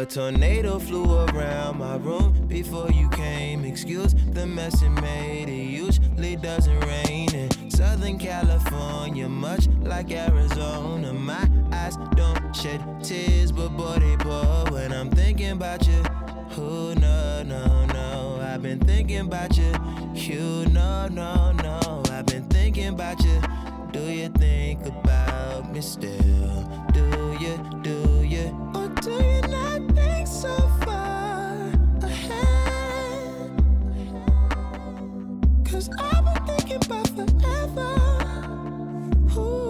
A tornado flew around my room before you came. Excuse the mess it made. It usually doesn't rain in Southern California, much like Arizona. My eyes don't shed tears, but boy, they pour when I'm thinking about you. Who, no, no, no. I've been thinking about you. You, no, no, no. I've been thinking about you. Do you think about me still? Do you, do you? Cause I've been thinking about forever. Ooh.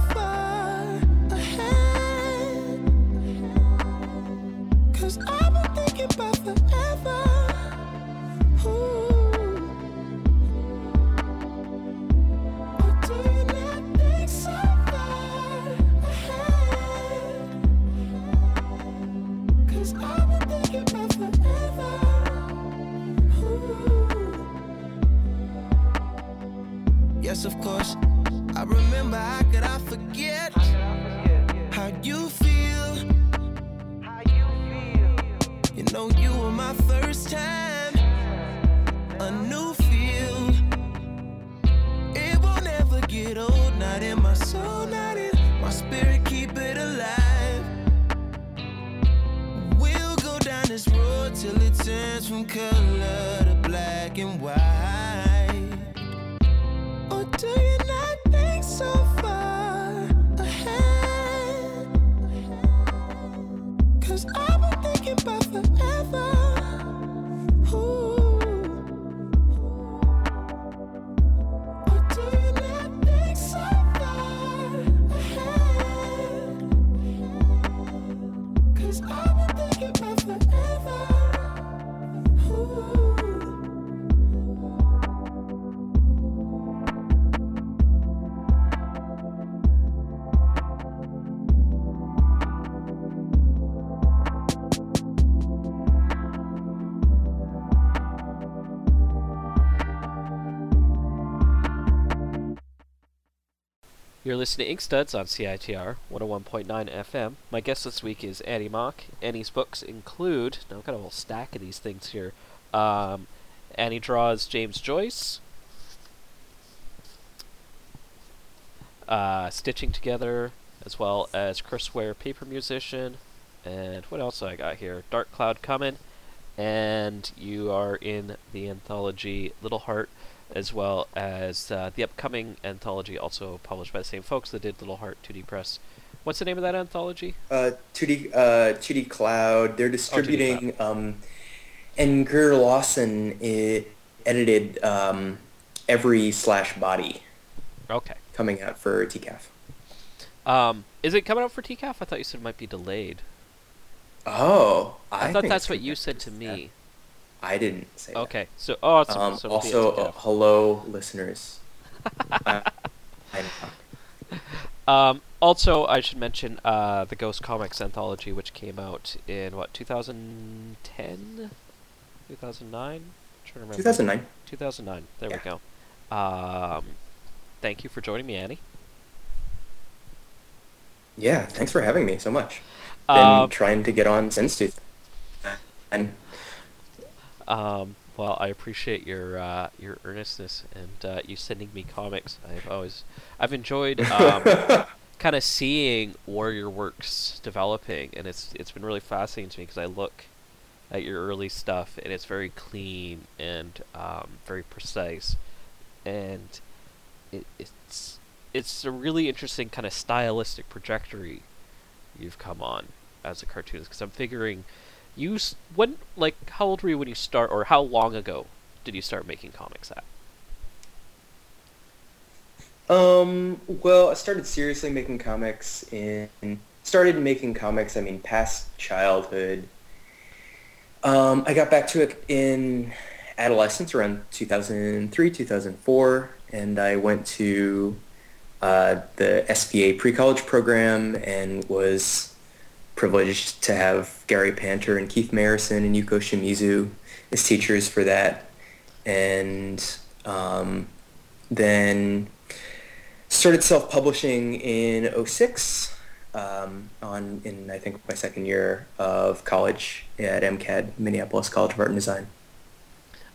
Cause I've been thinking about forever. Ooh. Do think so far ahead? Cause I've been forever. Yes, of course. I remember how could I forget how you Know you were my first time, a new feel. It will never get old, not in my soul, not in my spirit. Keep it alive. We'll go down this road till it turns from color to black and white. You're listening to Inkstuds on CITR 101.9 FM. My guest this week is Annie Mok. Annie's books include, now I've got a whole stack of these things here. Um, Annie draws James Joyce, uh, Stitching Together, as well as Chris Ware, Paper Musician, and what else I got here? Dark Cloud Coming, and you are in the anthology Little Heart, as well as uh, the upcoming anthology, also published by the same folks that did Little Heart 2D Press. What's the name of that anthology? Uh, 2D, uh, 2D Cloud. They're distributing, um, and Greer Lawson edited um, every slash body Okay. coming out for TCAF. Um, is it coming out for TCAF? I thought you said it might be delayed. Oh, I, I thought that's what you said to me. I didn't say that. Okay, so oh, it's Um, so it'll be at also, uh, hello, listeners. Um, also, I should mention uh, the Ghost Comics anthology, which came out in what 2010, 2009. trying to remember. 2009. 2009. There Yeah. we go. Um, thank you for joining me, Annie. Yeah, thanks for having me so much. Been Um, trying to get on since two. And Um, well, I appreciate your uh, your earnestness and uh, you sending me comics. I've always I've enjoyed um, kind of seeing where your work's developing, and it's it's been really fascinating to me because I look at your early stuff and it's very clean and um, very precise, and it, it's it's a really interesting kind of stylistic trajectory you've come on as a cartoonist because I'm figuring you when like how old were you when you start or how long ago did you start making comics at? Um, well, I started seriously making comics in started making comics. I mean, past childhood. Um, I got back to it in adolescence around 2003, 2004, and I went to uh, the SVA pre-college program and was privileged to have Gary Panter and Keith Mayerson and Yuko Shimizu as teachers for that. And um, then started self-publishing in 06 um, on in I think my second year of college at MCAD, Minneapolis College of Art and Design.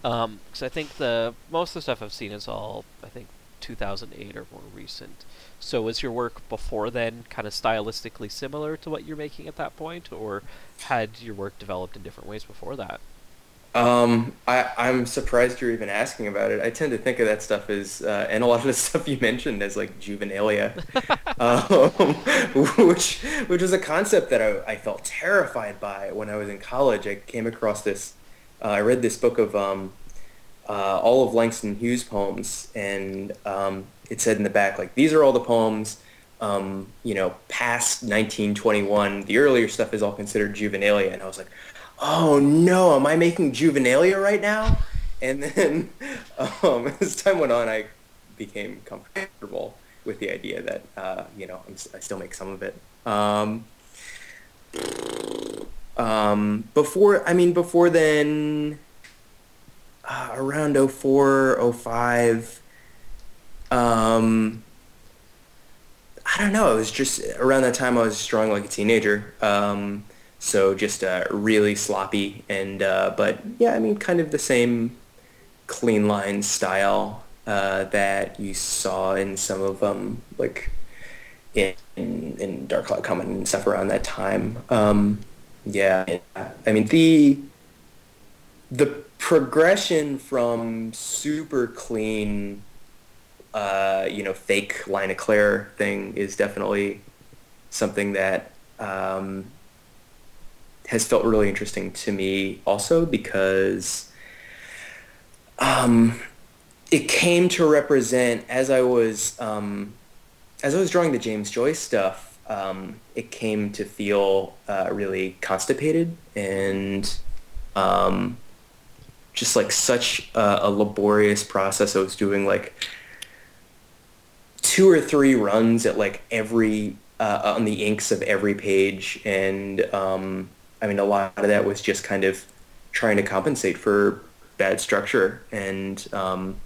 Um, because I think the most of the stuff I've seen is all I think 2008 or more recent. So was your work before then kind of stylistically similar to what you're making at that point, or had your work developed in different ways before that? Um, I, I'm surprised you're even asking about it. I tend to think of that stuff as, uh, and a lot of the stuff you mentioned as like juvenilia, um, which which was a concept that I, I felt terrified by when I was in college. I came across this, uh, I read this book of um, uh, all of Langston Hughes' poems, and um, it said in the back like these are all the poems. Um, you know, past 1921, the earlier stuff is all considered juvenilia, and I was like, oh no, am I making juvenilia right now? And then um, as time went on, I became comfortable with the idea that, uh, you know, I'm, I still make some of it. Um, um, before, I mean, before then, uh, around 04, 05, um, I don't know. It was just around that time I was drawing like a teenager. Um, so just uh, really sloppy and uh, but yeah, I mean kind of the same clean line style uh, that you saw in some of them like in in Dark Cloud Comet and stuff around that time. Um, yeah, I mean the the progression from super clean uh, you know, fake line of Claire thing is definitely something that um, has felt really interesting to me also because um, it came to represent as I was um, as I was drawing the James Joyce stuff. Um, it came to feel uh, really constipated and um, just like such a, a laborious process. I was doing like two or three runs at like every uh, on the inks of every page, and um, I mean a lot of that was just kind of trying to compensate for bad structure and um,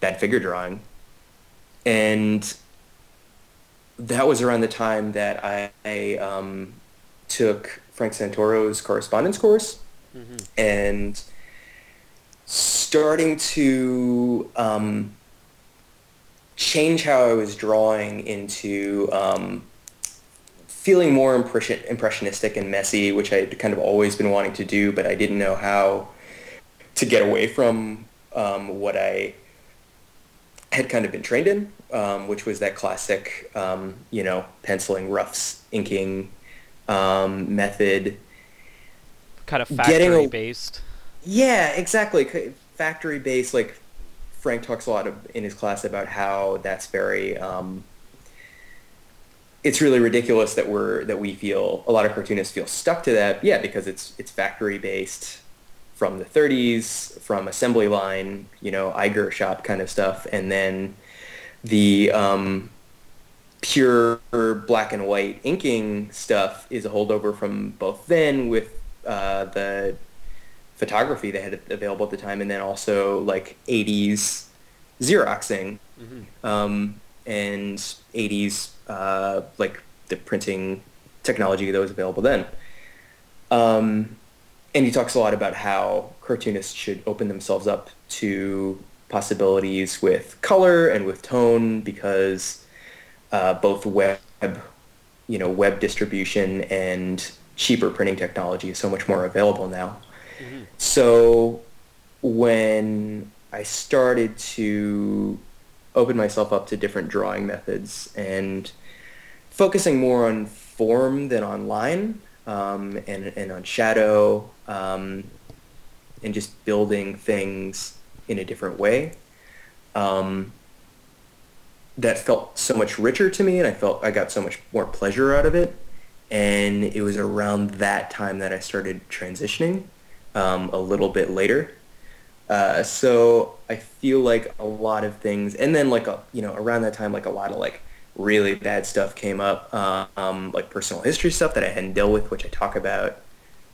bad figure drawing, and that was around the time that I, I um, took Frank Santoro's correspondence course, Mm-hmm. and starting to um, change how I was drawing into um, feeling more impression- impressionistic and messy, which I had kind of always been wanting to do, but I didn't know how to get away from um, what I had kind of been trained in, um, which was that classic, um, you know, penciling, roughs, inking um, method. Kind of Getting a- factory based. Yeah, exactly. Factory based, like Frank talks a lot of, in his class about how that's very. Um, it's really ridiculous that we're that we feel a lot of cartoonists feel stuck to that. Yeah, because it's it's factory based from the 30s, from assembly line, you know, Iger shop kind of stuff, and then the um, pure black and white inking stuff is a holdover from both then with uh, the photography they had available at the time, and then also like 80s Xeroxing Mm-hmm. um, and 80s uh, like the printing technology that was available then. Um, and he talks a lot about how cartoonists should open themselves up to possibilities with color and with tone because uh, both web, you know, web distribution and cheaper printing technology is so much more available now. Mm-hmm. So when I started to open myself up to different drawing methods and focusing more on form than on line um, and, and on shadow um, and just building things in a different way. Um, that felt so much richer to me and I felt I got so much more pleasure out of it. And it was around that time that I started transitioning um, a little bit later. Uh, so I feel like a lot of things, and then like a, you know around that time, like a lot of like really bad stuff came up, um, like personal history stuff that I hadn't dealt with, which I talk about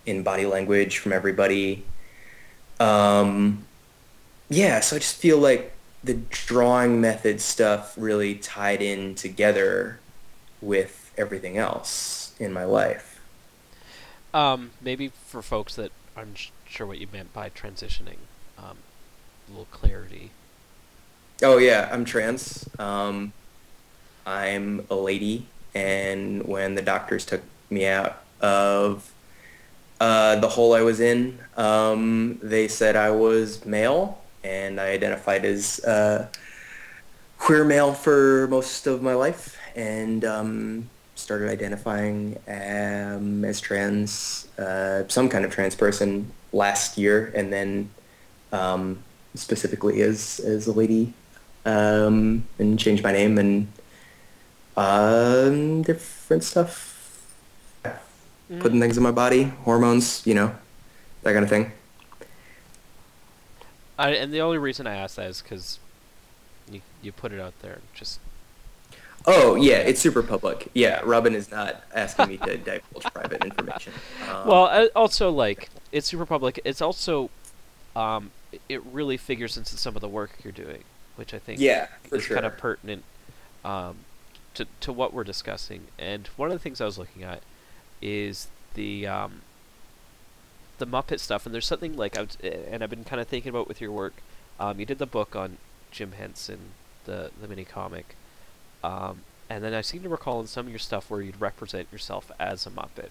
in body language from everybody. Um, yeah, so I just feel like the drawing method stuff really tied in together with everything else in my life. Um, maybe for folks that aren't sure what you meant by transitioning, um, a little clarity. Oh yeah, I'm trans. Um, I'm a lady, and when the doctors took me out of uh, the hole I was in, um, they said I was male, and I identified as uh, queer male for most of my life, and um, started identifying um, as trans, uh, some kind of trans person last year, and then um, specifically as as a lady, um, and changed my name and um, different stuff. Mm. Putting things in my body, hormones, you know, that kind of thing. I, and the only reason I ask that is because you you put it out there. Just Oh yeah, it's super public. Yeah, Robin is not asking me to divulge private information. Um, well, also like it's super public. It's also, um, it- really figures into some of the work you're doing, which I think yeah, is sure. kind of pertinent um, to to what we're discussing. And one of the things I was looking at is the um, the Muppet stuff. And there's something like I was, and I've been kind of thinking about with your work. Um, you did the book on Jim Henson, the the mini comic, um, and then I seem to recall in some of your stuff where you'd represent yourself as a Muppet.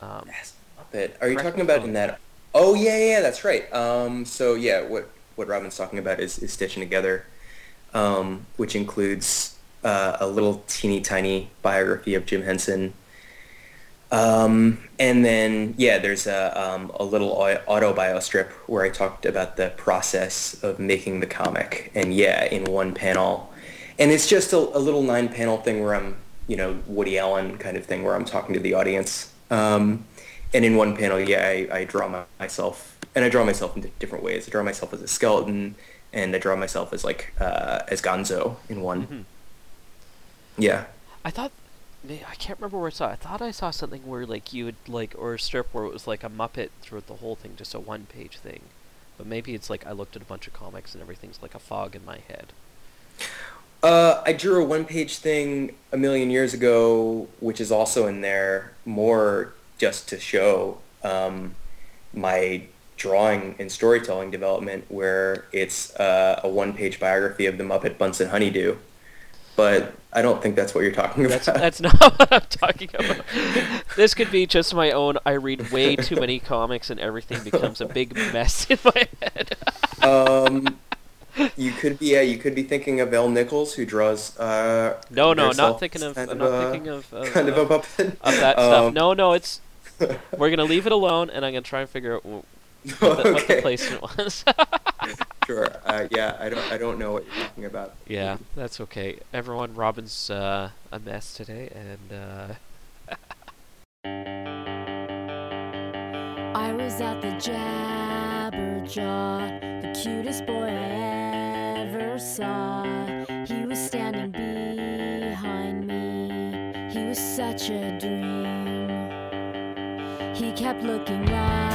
Um, Yes, Muppet. Are you talking about in that? Oh yeah, yeah, that's right. Um, so yeah, what what Robin's talking about is, is stitching together, um, which includes uh, a little teeny tiny biography of Jim Henson. Um, and then yeah, there's a um, a little au- autobio strip where I talked about the process of making the comic. And yeah, in one panel, and it's just a, a little nine panel thing where I'm you know Woody Allen kind of thing where I'm talking to the audience. Um, and in one panel, yeah, I, I draw my, myself, and I draw myself in di- different ways. I draw myself as a skeleton, and I draw myself as like uh, as Gonzo in one. mhm. Yeah. I thought I can't remember where I saw. it. I thought I saw something where like you would like or a strip where it was like a Muppet throughout the whole thing, just a one page thing. But maybe it's like I looked at a bunch of comics and everything's like a fog in my head. Uh, I drew a one-page thing a million years ago, which is also in there, more just to show um, my drawing and storytelling development, where it's uh, a one-page biography of the Muppet Bunsen Honeydew. But I don't think that's what you're talking about. That's that's not what I'm talking about. this could be just my own. I read way too many comics and everything becomes a big mess in my head. um, you could be yeah, you could be thinking of L Nichols, who draws. Uh, no, no, not thinking of. kind I'm of not a- thinking of. Of, kind of uh, a puppet. of that stuff. Um, No, no, it's. We're gonna leave it alone, and I'm gonna try and figure out wh- what the, what the placement was. Sure. Uh, yeah, I don't. I don't know what you're talking about. Yeah, that's okay. Everyone, Robin's uh, a mess today, and uh, I was at the Jabberjaw, the cutest boy I ever saw. He was standing behind me. He was such a dream. He kept looking right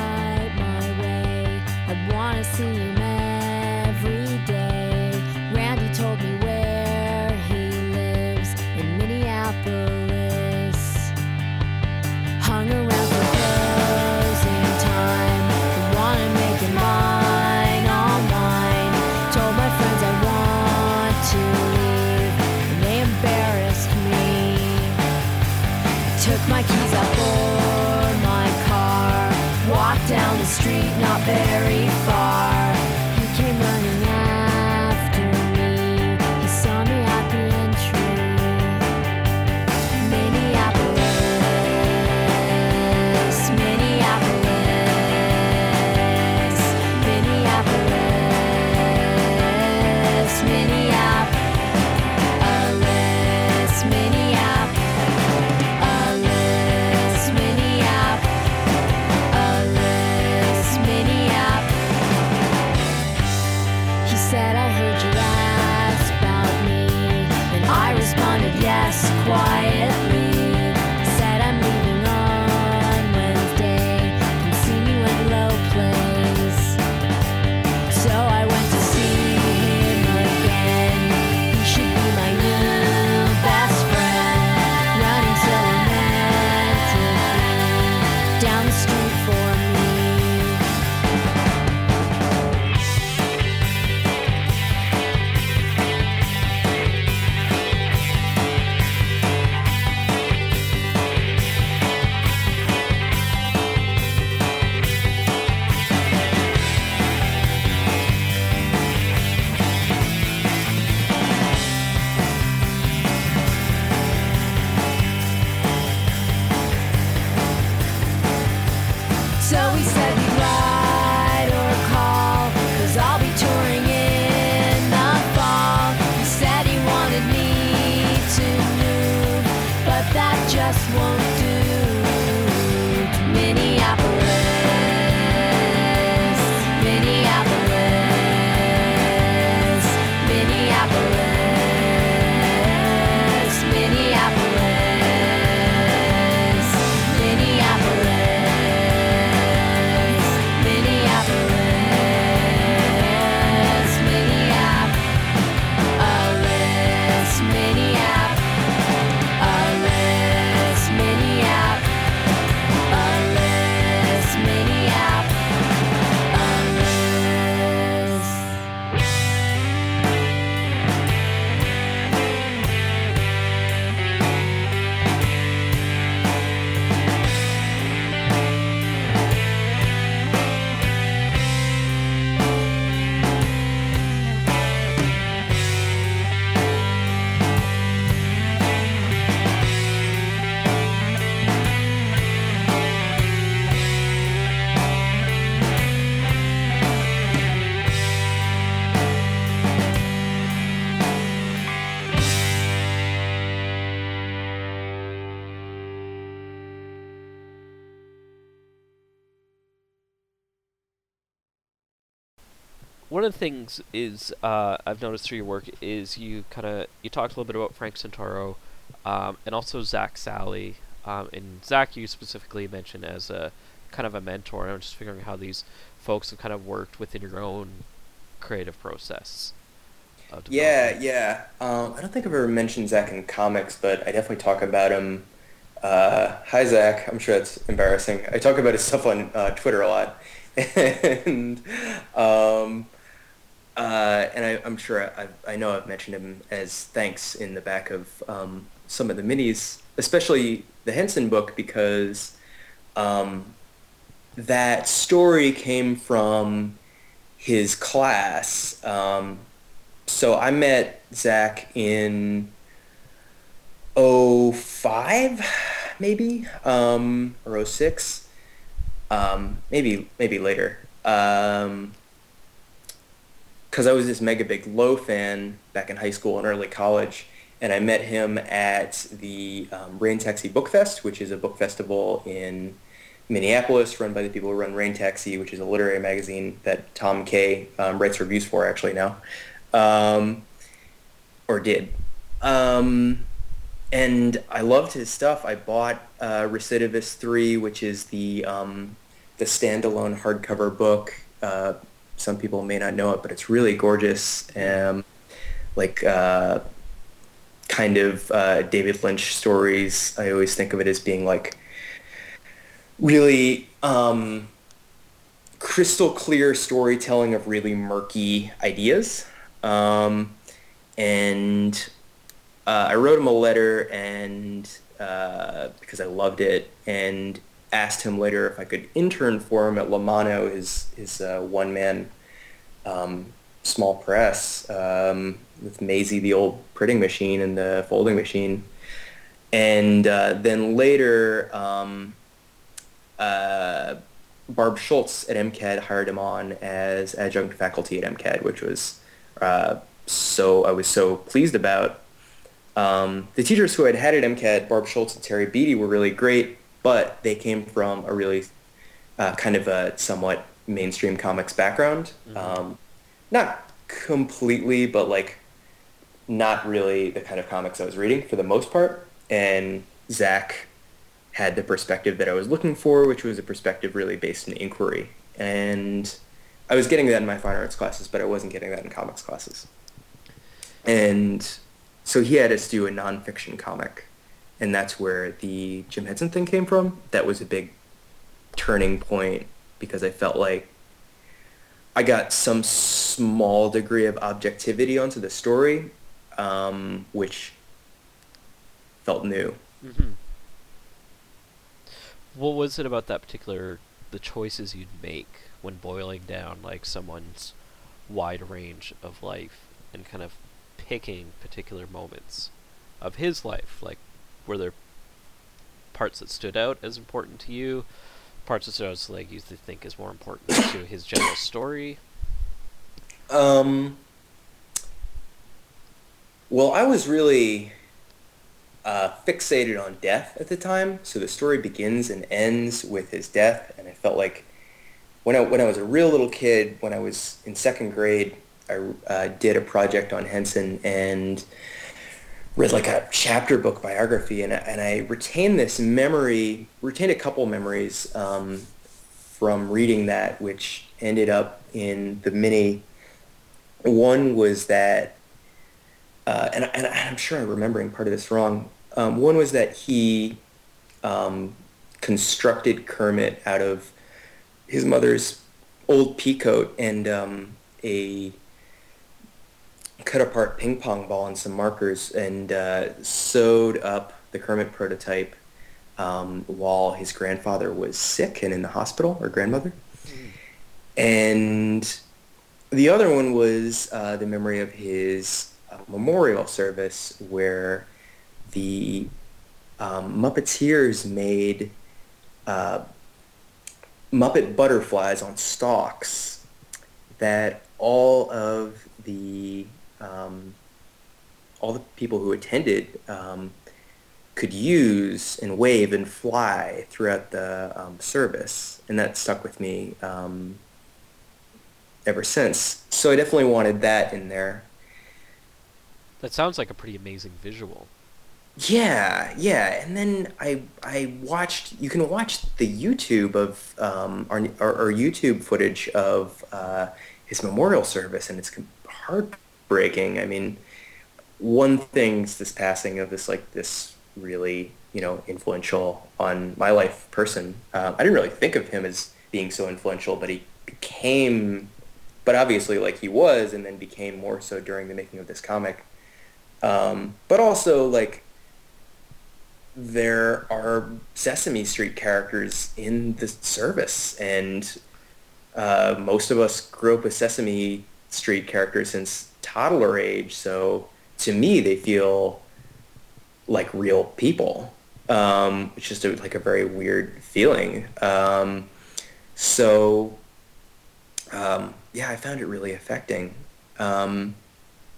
one of the things is uh, I've noticed through your work is you kind of you talked a little bit about Frank Santoro, um, and also Zak Sally. Um, and Zak, you specifically mentioned as a kind of a mentor. And I'm just figuring how these folks have kind of worked within your own creative process. Yeah, yeah. Um, I don't think I've ever mentioned Zak in comics, but I definitely talk about him. Uh, hi, Zak. I'm sure that's embarrassing. I talk about his stuff on uh, Twitter a lot, and um, uh, and I, am sure I, I know I've mentioned him as thanks in the back of um, some of the minis, especially the Henson book, because um, that story came from his class. Um, so I met Zak in 05, maybe, um, or 06, um, maybe maybe later. Um, because I was this mega big Low fan back in high school and early college, and I met him at the um, Rain Taxi Book Fest, which is a book festival in Minneapolis, run by the people who run Rain Taxi, which is a literary magazine that Tom Kay um, writes reviews for actually now, um, or did. Um, and I loved his stuff. I bought uh, Recidivist 3, which is the um, the standalone hardcover book. Uh, some people may not know it, but it's really gorgeous. Um, like uh, kind of uh, David Lynch stories. I always think of it as being like really um, crystal clear storytelling of really murky ideas. Um, and uh, I wrote him a letter and uh, because I loved it and asked him later if I could intern for him at La Mano, his his uh, one man um, small press um, with Maisie, the old printing machine and the folding machine, and uh, then later um, uh, Barb Schultz at MCAD hired him on as adjunct faculty at MCAD, which was uh, so I was so pleased about. Um, the teachers who had had at MCAD, Barb Schultz and Terry Beatty, were really great, but they came from a really uh, kind of a somewhat mainstream comics background. Mm-hmm. Um, not completely, but like not really the kind of comics I was reading for the most part. And Zak had the perspective that I was looking for, which was a perspective really based in inquiry. And I was getting that in my fine arts classes, but I wasn't getting that in comics classes. And so he had us do a nonfiction comic, and that's where the Jim Henson thing came from. That was a big turning point because I felt like I got some small degree of objectivity onto the story, um, which felt new. Mm-hmm. What was it about that particular the choices you'd make when boiling down like someone's wide range of life and kind of picking particular moments of his life? Like, were there parts that stood out as important to you? Parts that stood out as like you think is more important to his general story? Um. Well, I was really uh, fixated on death at the time, so the story begins and ends with his death, and I felt like when I when I was a real little kid, when I was in second grade, I uh, did a project on Henson and read like a chapter book biography, and I, and I retained this memory, retained a couple memories um, from reading that, which ended up in the mini. One was that, uh, and, and I'm sure I'm remembering part of this wrong. Um, one was that he um, constructed Kermit out of his mother's old peacoat and um, a cut apart ping pong ball and some markers and uh, sewed up the Kermit prototype um, while his grandfather was sick and in the hospital, or grandmother. And the other one was uh, the memory of his uh, memorial service where the um, Muppeteers made uh, Muppet butterflies on stalks that all of the um, all the people who attended um, could use and wave and fly throughout the um, service, and that stuck with me um, ever since. So I definitely wanted that in there. That sounds like a pretty amazing visual. Yeah, yeah, and then I I watched. You can watch the YouTube of um, our, our, our YouTube footage of uh, his memorial service, and it's heartbreaking. I mean, one thing's this passing of this like this really you know influential on my life person. Uh, I didn't really think of him as being so influential, but he became, but obviously like he was, and then became more so during the making of this comic. Um, but also like there are Sesame Street characters in the service, and uh, most of us grew up with Sesame Street characters since toddler age. So to me, they feel like real people, um, is just a, like a very weird feeling. Um, so um, yeah, I found it really affecting. Um,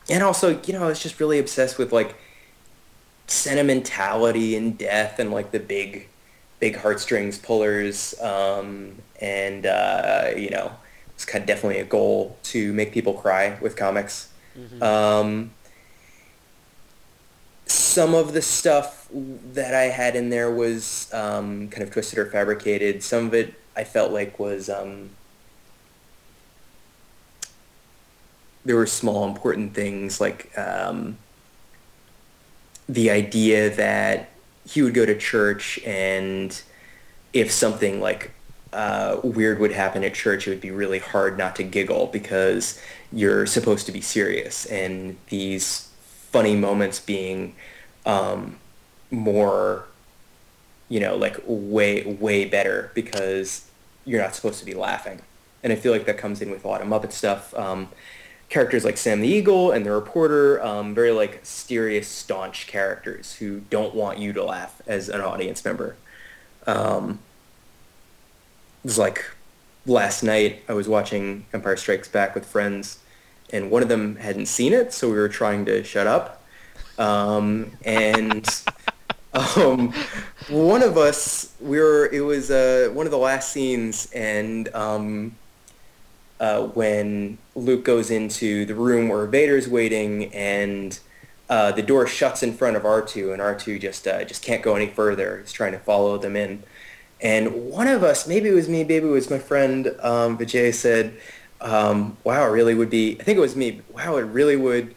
and also, you know, I was just really obsessed with like sentimentality and death and like the big big heartstrings pullers um, and uh, you know it's kind of definitely a goal to make people cry with comics mm-hmm. um, some of the stuff that I had in there was um, kind of twisted or fabricated some of it I felt like was um, there were small important things like um, the idea that he would go to church and if something like uh, weird would happen at church, it would be really hard not to giggle because you're supposed to be serious. And these funny moments being um, more, you know, like way, way better because you're not supposed to be laughing. And I feel like that comes in with a lot of Muppet stuff. Um, characters like Sam the Eagle and the reporter, um, very like serious, staunch characters who don't want you to laugh as an audience member. Um, it was like last night I was watching Empire Strikes Back with friends, and one of them hadn't seen it, so we were trying to shut up. Um, and um, one of us, we were. It was uh, one of the last scenes, and um, uh, when Luke goes into the room where Vader's waiting and uh, the door shuts in front of R2 and R2 just uh, just can't go any further. He's trying to follow them in. And one of us, maybe it was me, maybe it was my friend um, Vijay said, um, wow, it really would be, I think it was me, wow, it really would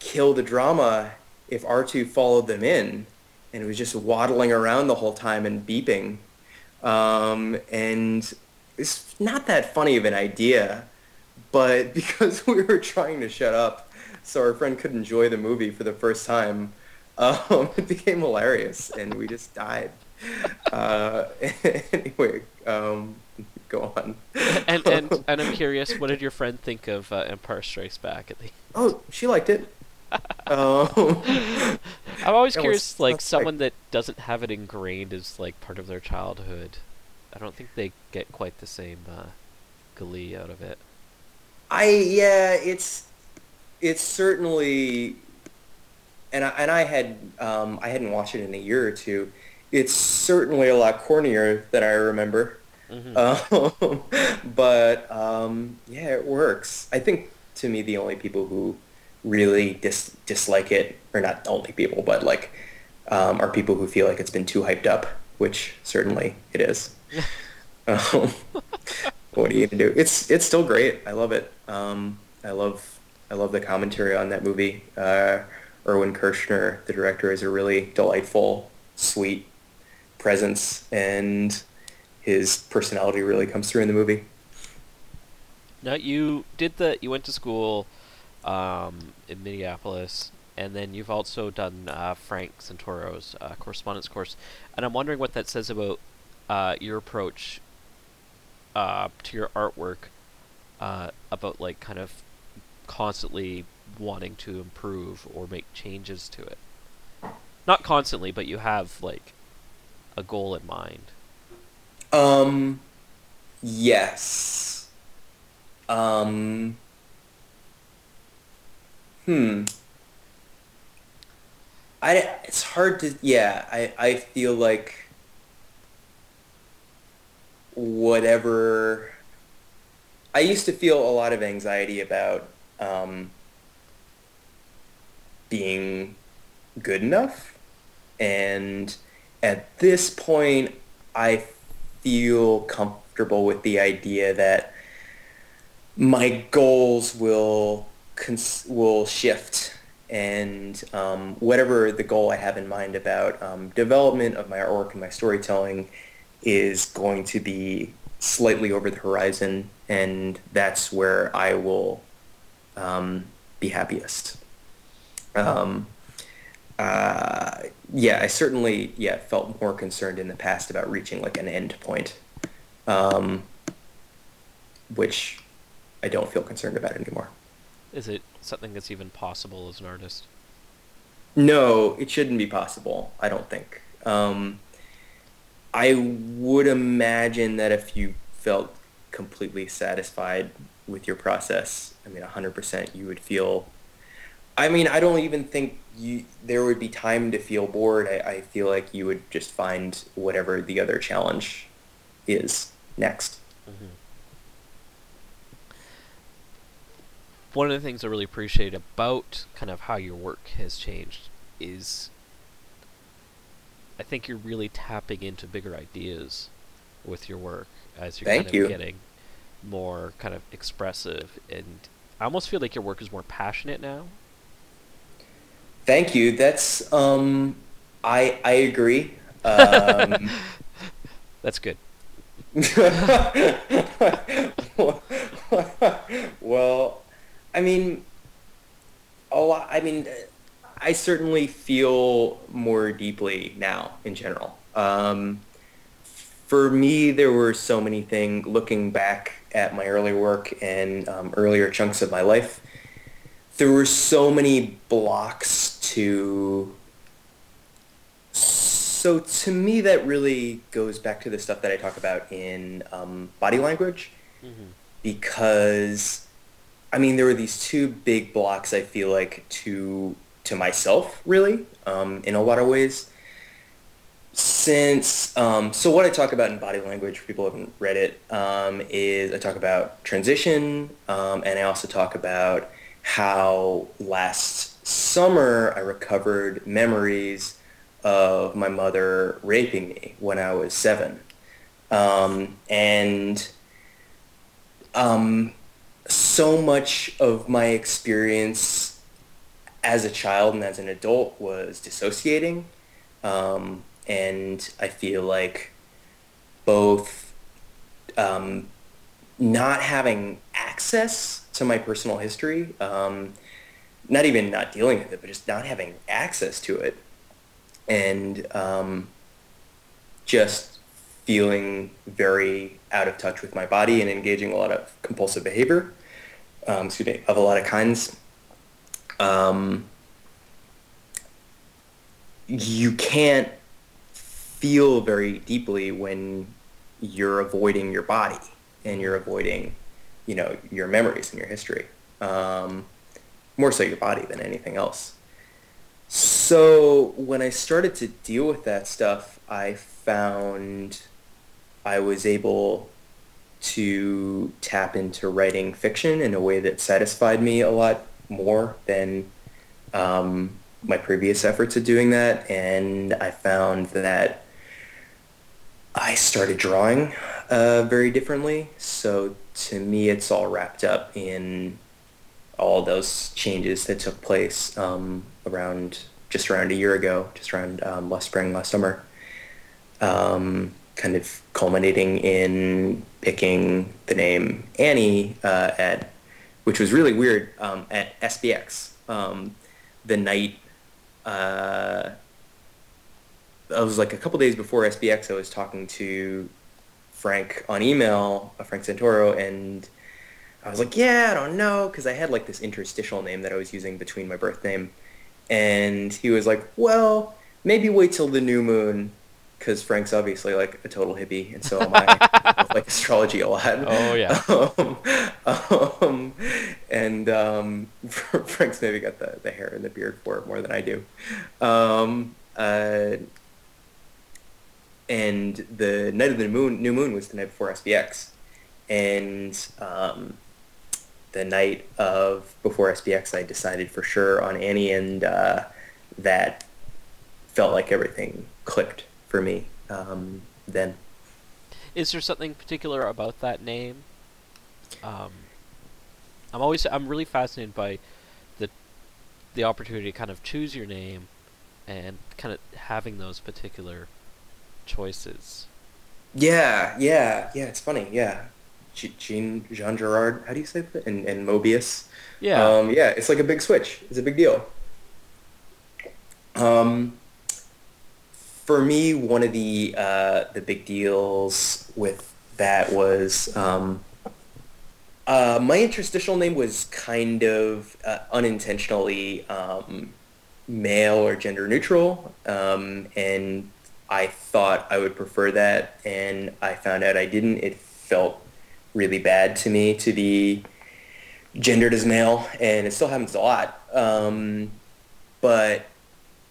kill the drama if R2 followed them in and it was just waddling around the whole time and beeping. Um, and it's not that funny of an idea, but because we were trying to shut up so our friend could enjoy the movie for the first time, um, it became hilarious and we just died. Uh, anyway, um, go on. and, and and I'm curious, what did your friend think of uh, Empire Strikes Back? At the... Oh, she liked it. um, I'm always curious, was, like someone like... that doesn't have it ingrained as like part of their childhood. I don't think they get quite the same uh, glee out of it. I yeah, it's it's certainly, and I, and I had um, I hadn't watched it in a year or two. It's certainly a lot cornier than I remember, mm-hmm. um, but um, yeah, it works. I think to me the only people who really dis- dislike it, or not only people, but like um, are people who feel like it's been too hyped up, which certainly it is. um, what are you gonna do? It's it's still great. I love it. Um, I love I love the commentary on that movie. Uh, Irvin Kershner, the director, is a really delightful, sweet presence, and his personality really comes through in the movie. Now you did the you went to school um, in Minneapolis, and then you've also done uh, Frank Santoro's uh, correspondence course, and I'm wondering what that says about uh, your approach uh, to your artwork uh, about like kind of constantly wanting to improve or make changes to it. Not constantly, but you have like a goal in mind. Um yes. Um Hmm. I it's hard to yeah, I I feel like whatever I used to feel a lot of anxiety about um, being good enough, and at this point, I feel comfortable with the idea that my goals will cons- will shift and um, whatever the goal I have in mind about um, development of my artwork and my storytelling is going to be slightly over the horizon, and that's where I will um, be happiest. Um, uh, yeah, I certainly yeah felt more concerned in the past about reaching like an end point, um, which I don't feel concerned about anymore. Is it something that's even possible as an artist? No, it shouldn't be possible. I don't think. Um, I would imagine that if you felt completely satisfied with your process, I mean, 100%, you would feel. I mean, I don't even think you there would be time to feel bored. I, I feel like you would just find whatever the other challenge is next. Mm-hmm. One of the things I really appreciate about kind of how your work has changed is I think you're really tapping into bigger ideas with your work as you're Thank kind of you. getting more kind of expressive and I almost feel like your work is more passionate now. Thank you. That's um, I I agree. Um, That's good. well, I mean, a lot. I mean, I certainly feel more deeply now in general. Um, for me, there were so many things. Looking back at my early work and um, earlier chunks of my life, there were so many blocks to so to me that really goes back to the stuff that i talk about in um, body language Mm-hmm. because i mean there were these two big blocks i feel like to to myself really um, in a lot of ways since um, so what i talk about in body language for people who haven't read it um, is i talk about transition um, and i also talk about how last summer I recovered memories of my mother raping me when I was seven. Um, and um, so much of my experience as a child and as an adult was dissociating. Um, and I feel like both um, not having access to my personal history, um, not even not dealing with it, but just not having access to it, and um, just feeling very out of touch with my body and engaging a lot of compulsive behavior, um, excuse me, of a lot of kinds. Um, you can't feel very deeply when you're avoiding your body and you're avoiding you know your memories and your history. Um, more so your body than anything else. So when i started to deal with that stuff i found i was able to tap into writing fiction in a way that satisfied me a lot more than um, my previous efforts at doing that. And i found that i started drawing uh, very differently so to me, it's all wrapped up in all those changes that took place um, around just around a year ago, just around um, last spring, last summer, um, kind of culminating in picking the name Annie uh, at, which was really weird, um, at SPX. Um, the night, uh, I was like a couple days before SPX, I was talking to Frank on email, uh, Frank Santoro, and I was like, yeah, I don't know, because I had like this interstitial name that I was using between my birth name, and he was like, well, maybe wait till the new moon, because Frank's obviously like a total hippie, and so am I. I like astrology a lot. Oh, yeah. Um, um, and um, Frank's maybe got the, the hair and the beard for it more than I do. Um, uh, and the night of the moon, new moon was the night before SPX, and um, the night of before SPX, I decided for sure on Annie, and uh, that felt like everything clicked for me um, then. Is there something particular about that name? Um, I'm always I'm really fascinated by the the opportunity to kind of choose your name and kind of having those particular choices. Yeah, yeah, yeah. It's funny. Yeah, Jean Jean Girard. How do you say that? And and Moebius. Yeah. Um, yeah, it's like a big switch. It's a big deal. Um, for me, one of the uh, the big deals with that was um, uh, my interstitial name was kind of uh, unintentionally um, male or gender neutral, um, and I thought I would prefer that, and I found out I didn't. It felt really bad to me to be gendered as male, and it still happens a lot. Um, but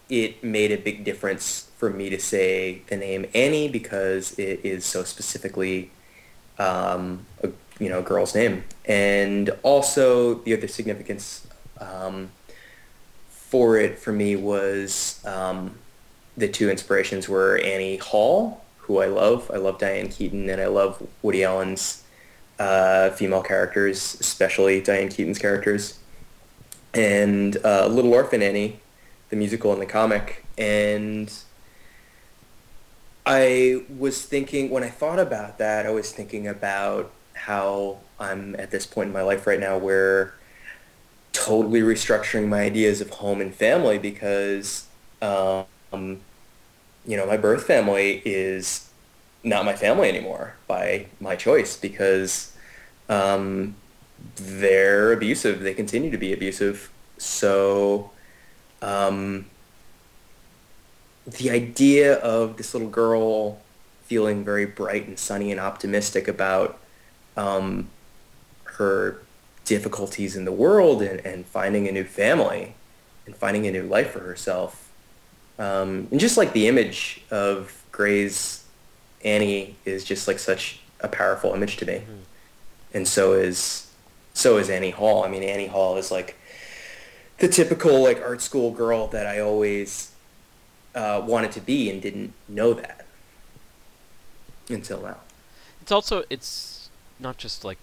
it made a big difference for me to say the name Annie because it is so specifically um, a you know girl's name, and also the other significance um, for it for me was um, the two inspirations were Annie Hall, who I love. I love Diane Keaton, and I love Woody Allen's uh, female characters, especially Diane Keaton's characters, and uh, Little Orphan Annie, the musical and the comic, and I was thinking when I thought about that, I was thinking about how I'm at this point in my life right now where totally restructuring my ideas of home and family because um, you know my birth family is not my family anymore by my choice because um, they're abusive. They continue to be abusive. So um, the idea of this little girl feeling very bright and sunny and optimistic about um, her difficulties in the world and, and finding a new family and finding a new life for herself. Um, and just like the image of Gray's Annie is just like such a powerful image to me. Mm-hmm. And so is so is Annie Hall. I mean, Annie Hall is like the typical like art school girl that I always uh, wanted to be and didn't know that until now. It's also it's not just like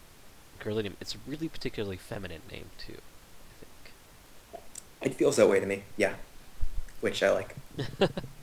girly name; it's a really particularly feminine name too. I think it feels that way to me. Yeah, which I like.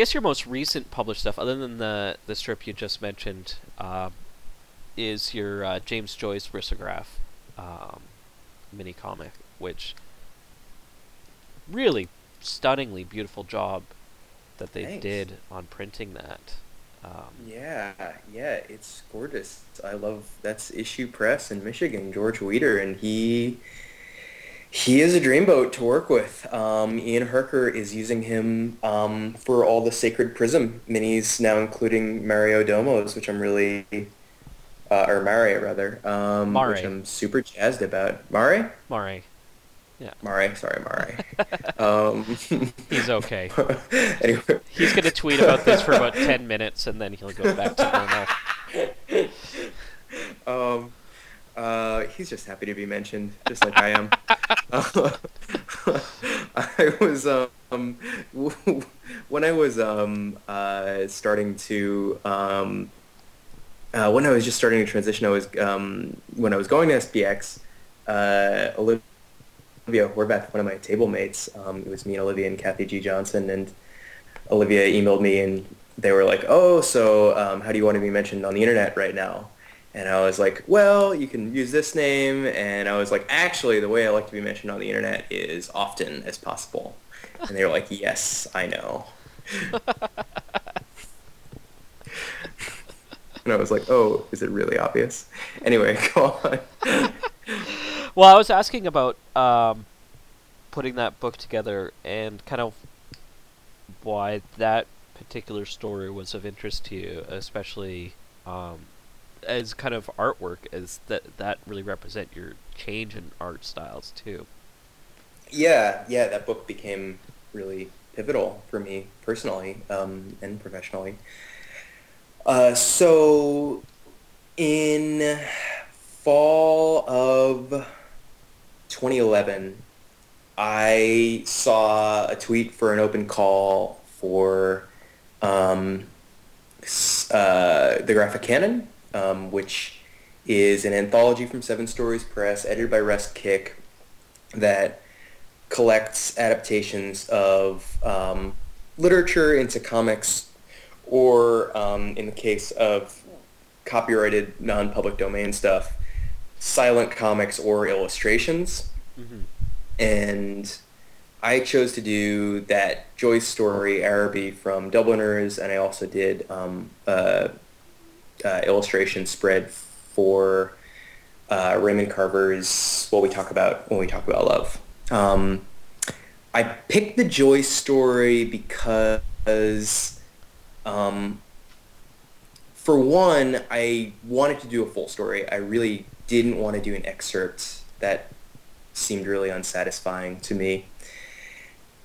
guess your most recent published stuff, other than the the strip you just mentioned, um, is your uh, James Joyce Risograph um, mini comic, which really stunningly beautiful job that they Thanks. did on printing that. Um, Yeah, yeah, it's gorgeous. I love that's Issue Press in Michigan, George Weeder, and he he is a dreamboat to work with. Um, Ian Harker is using him um, for all the Sacred Prism minis now, including Mario Domos, which I'm really uh, or Mare rather, um, Mare. which I'm super jazzed about. Mare, yeah, Mare, sorry, Mare. um, he's okay. anyway, He's gonna tweet about this for about ten minutes, and then he'll go back to normal. Um, uh, he's just happy to be mentioned, just like I am. Uh, I was um, when I was um, uh, starting to um, uh, when I was just starting to transition. I was um, when I was going to SPX. Uh, Olivia Horvath, one of my table mates, um, it was me and Olivia and Cathy G. Johnson, and Olivia emailed me and they were like, "Oh, so um, how do you want to be mentioned on the internet right now?" And I was like, "Well, you can use this name." And I was like, "Actually, the way I like to be mentioned on the internet is often as possible." And they were like, "Yes, I know." and I was like, "Oh, is it really obvious?" Anyway, go on. Well, I was asking about um, putting that book together and kind of why that particular story was of interest to you, especially um, as kind of artwork, as that that really represent your change in art styles too. Yeah, yeah, that book became really pivotal for me personally um, and professionally. Uh, so, in fall of 2011, I saw a tweet for an open call for um, uh, the Graphic Canon, um, which is an anthology from Seven Stories Press, edited by Russ Kick, that collects adaptations of um, literature into comics, or um, in the case of copyrighted non-public domain stuff, silent comics or illustrations. Mm-hmm. And I chose to do that Joyce story, Araby from Dubliners, and I also did um, uh, uh, illustration spread for uh, Raymond Carver's What We Talk About When We Talk About Love. Um, I picked the Joyce story because, um, for one, I wanted to do a full story. I really didn't want to do an excerpt that seemed really unsatisfying to me.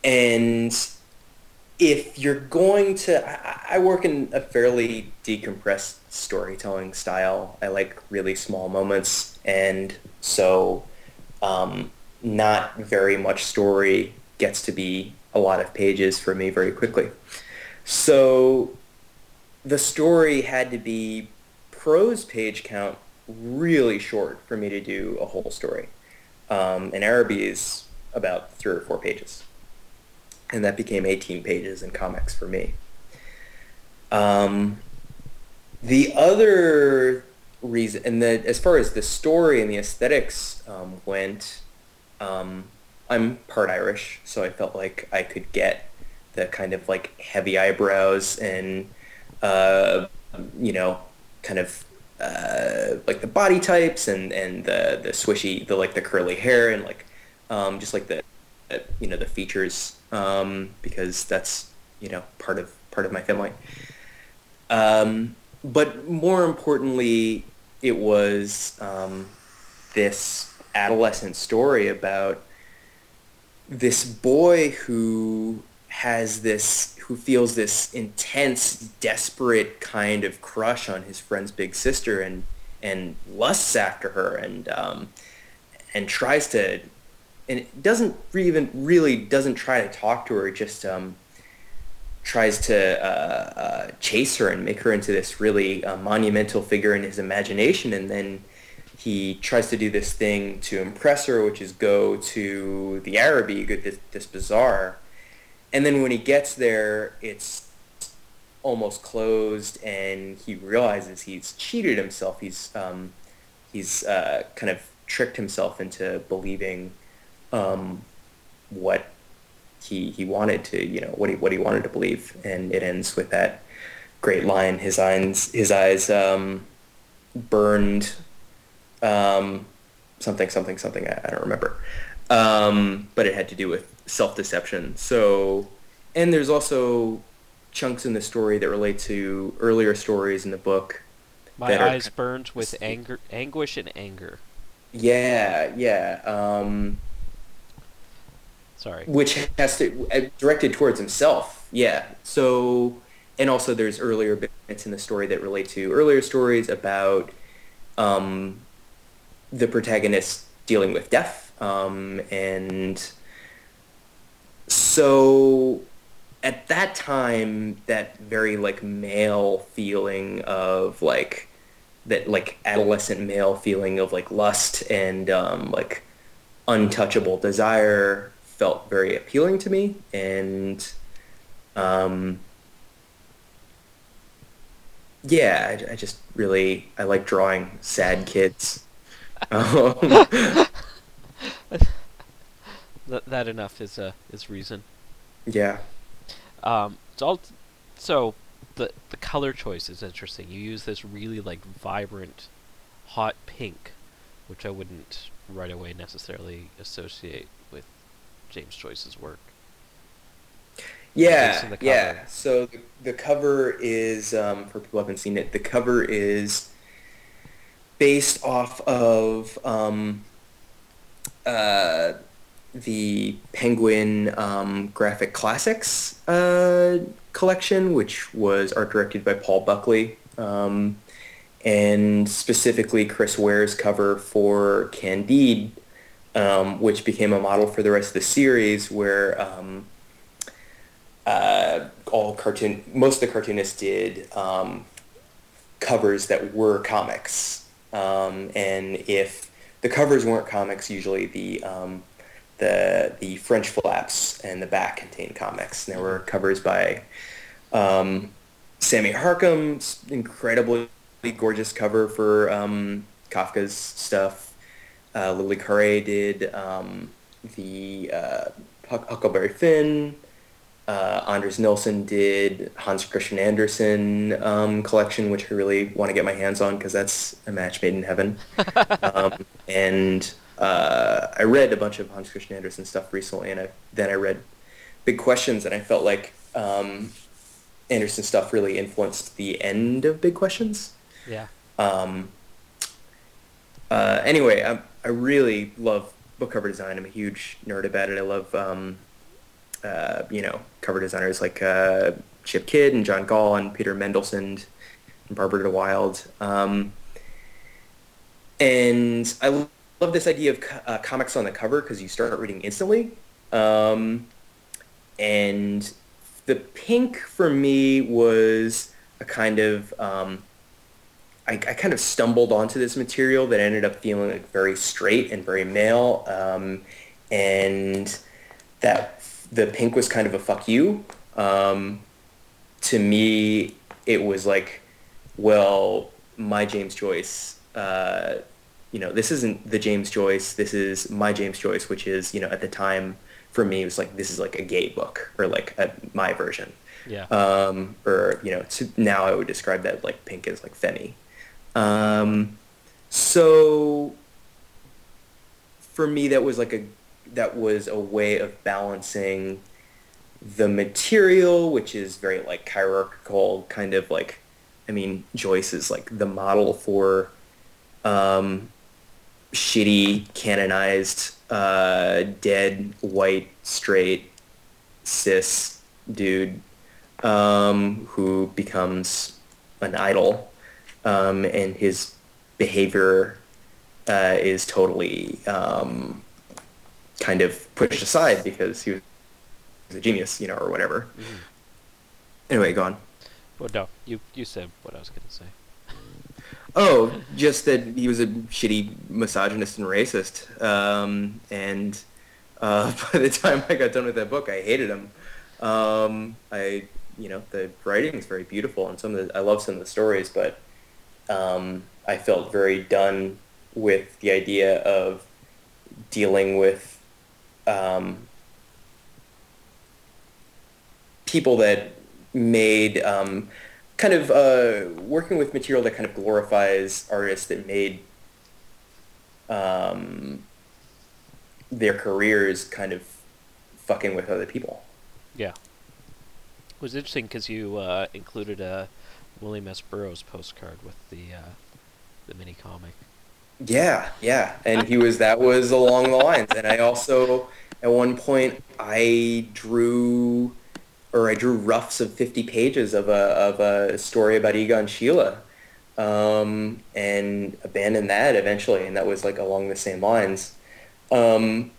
And if you're going to, I, I work in a fairly decompressed storytelling style. I like really small moments, and so um, not very much story gets to be a lot of pages for me very quickly. So the story had to be prose page count really short for me to do a whole story. Um, and Araby is about three or four pages. And that became 18 pages in comics for me. Um, the other reason, and the, as far as the story and the aesthetics um, went, um, I'm part Irish, so I felt like I could get the kind of like heavy eyebrows and, uh, you know, kind of uh, like the body types and, and the, the swishy, the like the curly hair and like um, just like the, you know, the features um, because that's, you know, part of part of my family. Um, but more importantly, it was um, this adolescent story about this boy who has this who feels this intense desperate kind of crush on his friend's big sister and and lusts after her and um, and tries to and doesn't even really doesn't try to talk to her just um, tries to uh, uh, chase her and make her into this really uh, monumental figure in his imagination and then he tries to do this thing to impress her, which is go to the Araby, this, this bazaar. And then when he gets there, it's almost closed, and he realizes he's cheated himself. He's um, he's uh, kind of tricked himself into believing um, what he he wanted to, you know, what he what he wanted to believe, and it ends with that great line: his eyes his eyes um, burned um, something, something, something. I, I don't remember. Um, but it had to do with self-deception. So, and there's also chunks in the story that relate to earlier stories in the book. My eyes burned with anger, anguish, and anger. Yeah, yeah. Um, Sorry. Which has to uh, directed towards himself. Yeah. So, and also there's earlier bits in the story that relate to earlier stories about um, the protagonist dealing with death. Um, and so at that time, that very like male feeling of like that like adolescent male feeling of like lust and um, like untouchable desire felt very appealing to me and um, yeah I, I just really i like drawing sad kids um, that, that enough is uh, is reason. Yeah. Um. So, I'll, so the the color choice is interesting. You use this really like vibrant, hot pink, which I wouldn't right away necessarily associate James Joyce's work. Yeah, yeah. So the, the cover is um, for people who haven't seen it. The cover is based off of um, uh, the Penguin um, Graphic Classics uh, collection, which was art directed by Paul Buckley, um, and specifically Chris Ware's cover for Candide, um, which became a model for the rest of the series, where um, uh, all cartoon, most of the cartoonists did um, covers that were comics um, and if the covers weren't comics, usually the um, the the French flaps and the back contained comics. And there were covers by um, Sammy Harkham, incredibly gorgeous cover for Kafka's stuff. Uh, Lily Le did um, the uh, Huckleberry Finn uh, Anders Nilsen did Hans Christian Andersen um, collection, which I really want to get my hands on because that's a match made in heaven. um, and uh, I read a bunch of Hans Christian Andersen stuff recently, and I, then I read Big Questions, and I felt like um, Andersen stuff really influenced the end of Big Questions. Yeah. Um, uh, anyway, I, I really love book cover design. I'm a huge nerd about it. I love um, uh, you know, cover designers like uh, Chip Kidd and John Gall and Peter Mendelsund and Barbara deWilde. Um, and I love this idea of uh, comics on the cover because you start reading instantly. Um, and the pink for me was a kind of um, I, I, kind of stumbled onto this material that ended up feeling like very straight and very male, um, and that the pink was kind of a fuck you. Um, to me, it was like, well, my James Joyce. Uh, you know, this isn't the James Joyce. This is my James Joyce, which is you know at the time for me it was like this is like a gay book or like a, my version. Yeah. Um, or you know, to, now I would describe that like pink as like femi. Um, so for me, that was like a that was a way of balancing the material, which is very like hierarchical, kind of like, I mean, Joyce is like the model for um, shitty, canonized, uh, dead, white, straight, cis dude um, who becomes an idol um, and his behavior uh, is totally um, kind of pushed aside because he was a genius, you know, or whatever. Mm-hmm. Anyway, go on. Well, no, you you said what I was going to say. Oh, just that he was a shitty misogynist and racist. Um, and uh, by the time I got done with that book, I hated him. Um, I, you know, the writing is very beautiful, and some of the I love some of the stories, but um, I felt very done with the idea of dealing with um, people that made um, kind of uh, working with material that kind of glorifies artists that made um, their careers kind of fucking with other people. Yeah. It was interesting because you uh, included a William S. Burroughs postcard with the uh, the mini comic. Yeah, yeah, and he was that was along the lines, and I also at one point I drew or I drew roughs of 50 pages of a of a story about Egon Schiele, um, and abandoned that eventually, and that was like along the same lines. Um,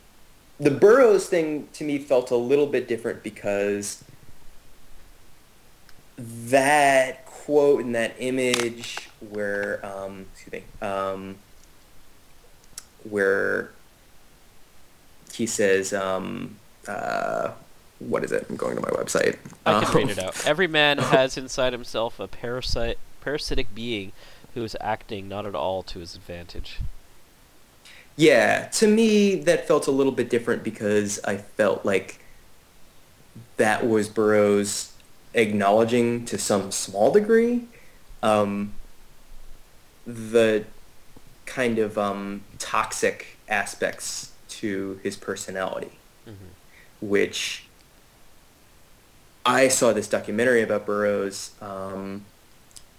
the Burroughs thing to me felt a little bit different because that quote in that image where um, excuse me um, where he says um, uh, what is it? I'm going to my website. I can read it out. Every man has inside himself a parasite, parasitic being who is acting not at all to his advantage. Yeah, to me that felt a little bit different because I felt like that was Burroughs acknowledging to some small degree um, the kind of um, toxic aspects to his personality, mm-hmm. which I saw this documentary about Burroughs um,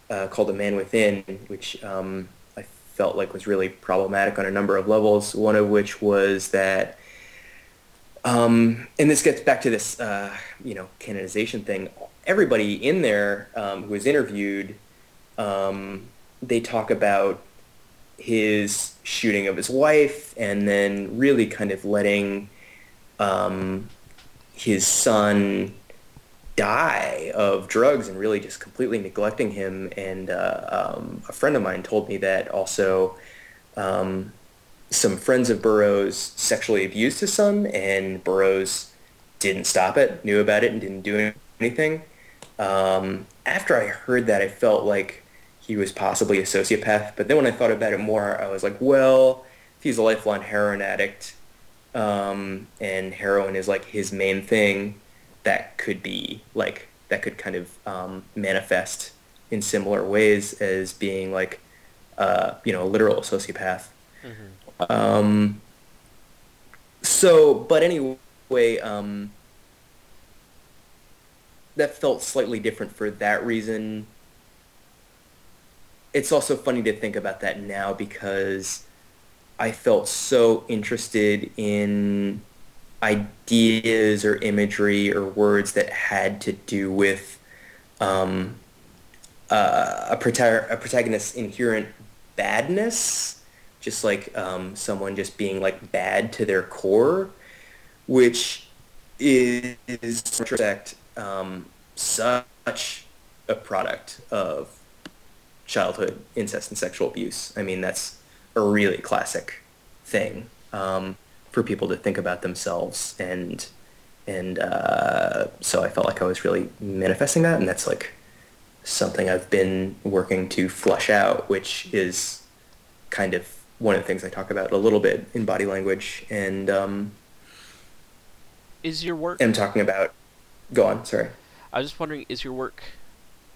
uh, called "The Man Within," which um, I felt like was really problematic on a number of levels. One of which was that, um, and this gets back to this, uh, you know, canonization thing everybody in there um, who was interviewed, um, they talk about his shooting of his wife and then really kind of letting um, his son die of drugs and really just completely neglecting him. And uh, um, a friend of mine told me that also um, some friends of Burroughs sexually abused his son and Burroughs didn't stop it, knew about it, and didn't do anything. Um, after I heard that, I felt like he was possibly a sociopath. But then when I thought about it more, I was like, well, if he's a lifelong heroin addict um, and heroin is like his main thing, that could be like that could kind of um, manifest in similar ways as being like uh, you know a literal sociopath. Mm-hmm. Um, so, but anyway, um, that felt slightly different for that reason. It's also funny to think about that now because I felt so interested in ideas or imagery or words that had to do with um, uh, a, prota- a protagonist's inherent badness, just like um, someone just being like bad to their core, which is in retrospect um, such a product of childhood incest and sexual abuse. I mean, that's a really classic thing um, for people to think about themselves, and and uh, so I felt like I was really manifesting that, and that's like something I've been working to flush out, which is kind of one of the things I talk about a little bit in body language, and um, Is your work? I'm talking about. Go on, sorry. I was just wondering, is your work?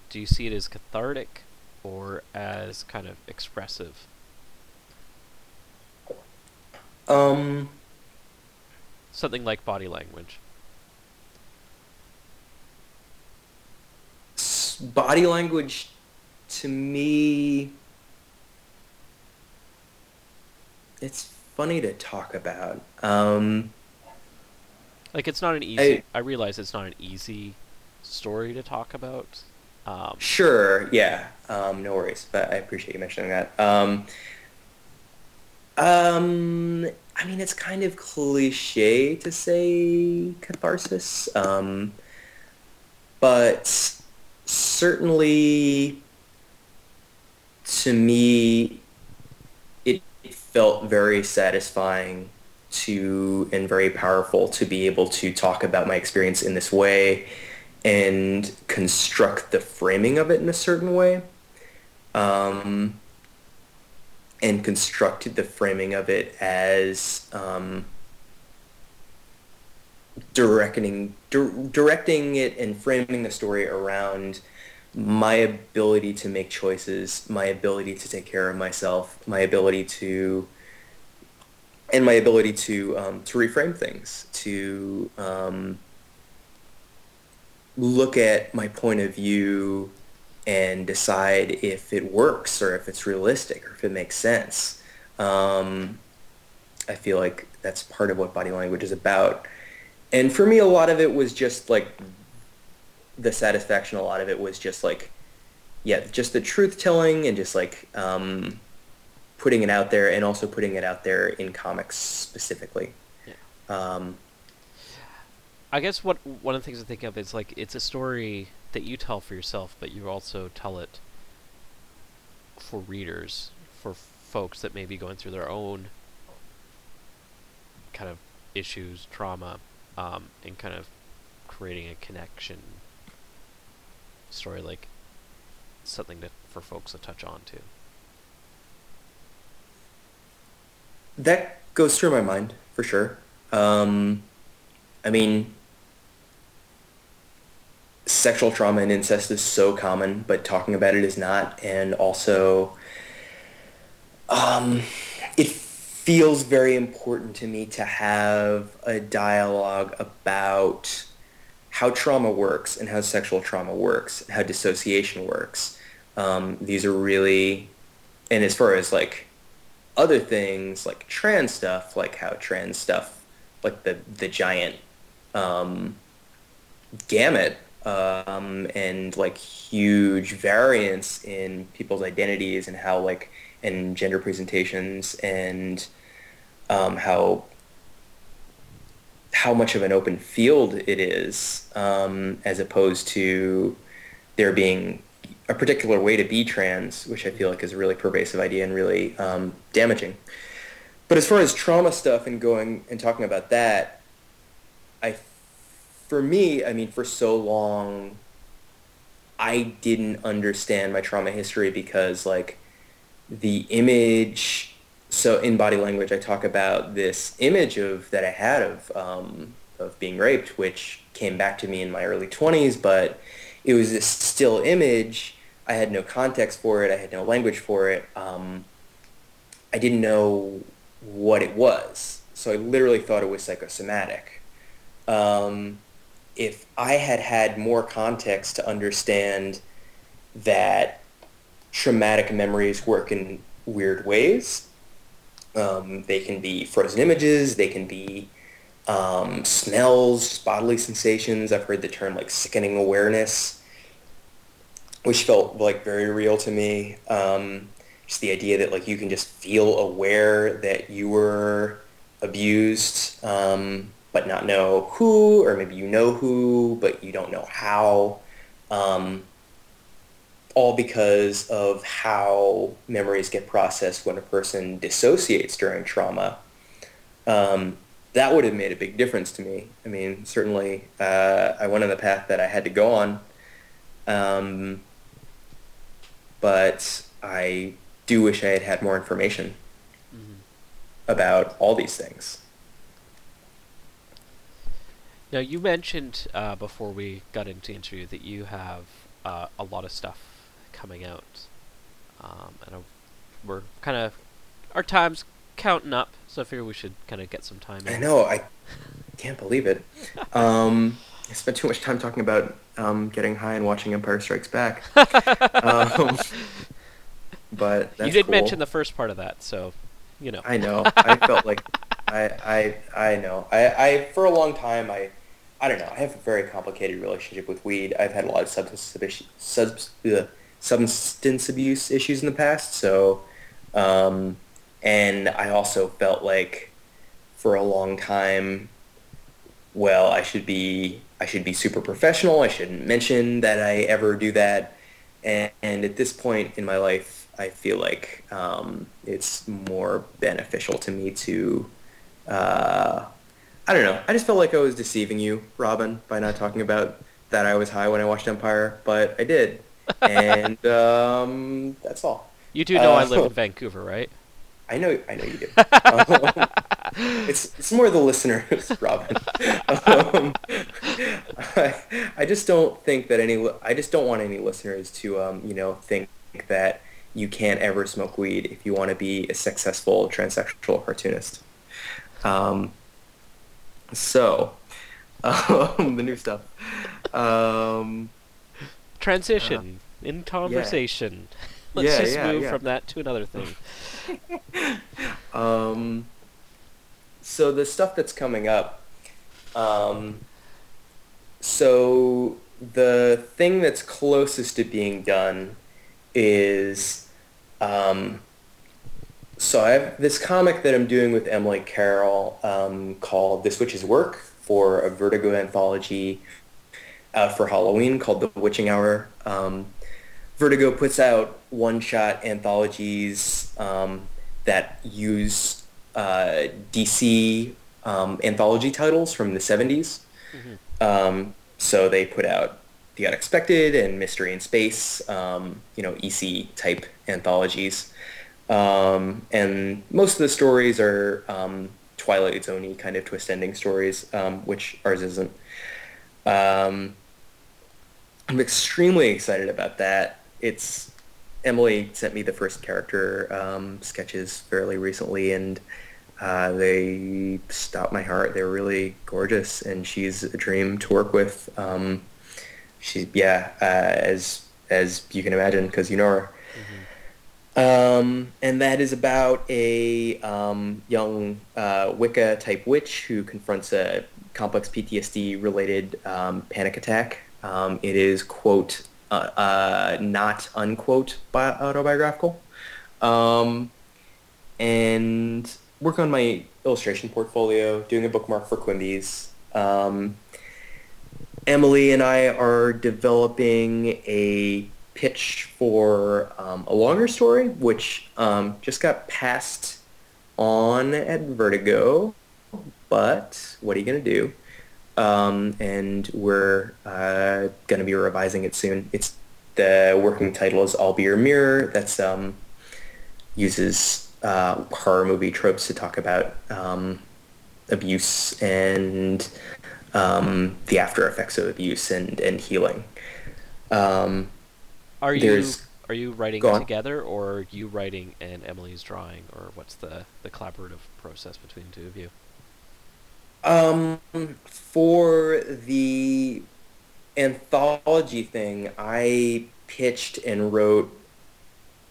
Do you see it as cathartic, or as kind of expressive? Um, Something like body language. body language to me it's funny to talk about um Like it's not an easy. I- I, realize it's not an easy story to talk about. Um, sure yeah um no worries but i appreciate you mentioning that um um i mean it's kind of cliche to say catharsis um but certainly to me it felt very satisfying to and very powerful to be able to talk about my experience in this way and construct the framing of it in a certain way um, and constructed the framing of it as um, directing dir- directing it and framing the story around my ability to make choices, my ability to take care of myself, my ability to and my ability to um, to reframe things, to um, look at my point of view and decide if it works or if it's realistic or if it makes sense. Um, I feel like that's part of what body language is about. And for me, a lot of it was just like the satisfaction. A lot of it was just like, yeah, just the truth telling and just like um, putting it out there and also putting it out there in comics specifically. Um, I guess what one of the things I think of is like it's a story that you tell for yourself, but you also tell it for readers, for folks that may be going through their own kind of issues, trauma, um, and kind of creating a connection story, like something that for folks to touch on to. That goes through my mind for sure. Um, I mean, sexual trauma and incest is so common, but talking about it is not. And also, um, it feels very important to me to have a dialogue about how trauma works and how sexual trauma works, how dissociation works. Um, these are really, and as far as like other things like trans stuff, like how trans stuff, like the the giant um, gamut um, and like huge variance in people's identities and how like and gender presentations and um, how how much of an open field it is um, as opposed to there being a particular way to be trans, which I feel like is a really pervasive idea and really um, damaging. But as far as trauma stuff and going and talking about that, I, for me, I mean, for so long, I didn't understand my trauma history because like the image. So in body language, I talk about this image of that I had of um, of being raped, which came back to me in my early 20s, but it was this still image. I had no context for it. I had no language for it. Um, I didn't know what it was. So I literally thought it was psychosomatic. Um, if I had had more context to understand that traumatic memories work in weird ways, um, they can be frozen images, they can be um, smells, bodily sensations. I've heard the term like sickening awareness, which felt like very real to me. Um, just the idea that like you can just feel aware that you were abused, um, but not know who, or maybe you know who, but you don't know how. Um, all because of how memories get processed when a person dissociates during trauma. That would have made a big difference to me. I mean, certainly uh, I went on the path that I had to go on, um, but I do wish I had had more information mm-hmm. about all these things. Now, you mentioned uh, before we got into the interview that you have uh, a lot of stuff coming out, um, and uh, we're kind of our time's counting up, so I figure we should kind of get some time. I know. I can't believe it. Um, I spent too much time talking about um, getting high and watching Empire Strikes Back. um, but you did cool. mention the first part of that, so you know. I know. I felt like I I I know. I I for a long time I I don't know. I have a very complicated relationship with weed. I've had a lot of substance abuse, subs, substance abuse issues in the past. So, um, and I also felt like for a long time, well, I should be I should be super professional. I shouldn't mention that I ever do that. And, and at this point in my life, I feel like um, it's more beneficial to me to. Uh, I don't know. I just felt like I was deceiving you, Robin, by not talking about that I was high when I watched Empire, but I did, and um, that's all. You do know uh, I live in Vancouver, right? I know, I know you do. um, it's it's more the listeners, Robin. um, I, I just don't think that any. I just don't want any listeners to, um, you know, think that you can't ever smoke weed if you want to be a successful transsexual cartoonist. Um, so, um, the new stuff. Um, Transition uh, in conversation. Yeah. Let's yeah, just yeah, move from that to another thing. um, so the stuff that's coming up. Um, so the thing that's closest to being done is um, so I have this comic that I'm doing with Emily Carroll um, called This Witch's Work for a Vertigo anthology uh, for Halloween called The Witching Hour. Um, Vertigo puts out one-shot anthologies um, that use uh, DC um, anthology titles from the 70s. Mm-hmm. Um, so they put out The Unexpected and Mystery in Space, um, you know, EC type anthologies. Um, and most of the stories are um, Twilight Zone kind of twist ending stories, um, which ours isn't. Um, I'm extremely excited about that. It's Emily sent me the first character um, sketches fairly recently, and uh, they stopped my heart. They're really gorgeous, and she's a dream to work with. Um, she's yeah, uh, as as you can imagine, because you know her. Um, and that is about a um, young uh, Wicca type witch who confronts a complex PTSD related um, panic attack. Um, it is quote uh, uh, not unquote bi- autobiographical, um, and work on my illustration portfolio, doing a bookmark for Quimby's. Um, Emily and I are developing a pitch for um, a longer story, which um, just got passed on at Vertigo. But what are you going to do? Um, and we're uh, going to be revising it soon. It's the working title is "I'll Be Your Mirror." That's um, uses uh, horror movie tropes to talk about um, abuse and um, the after effects of abuse and and healing. Um, are you are you writing together, or are you writing and Emily's drawing, or what's the the collaborative process between the two of you? Um, for the anthology thing, I pitched and wrote.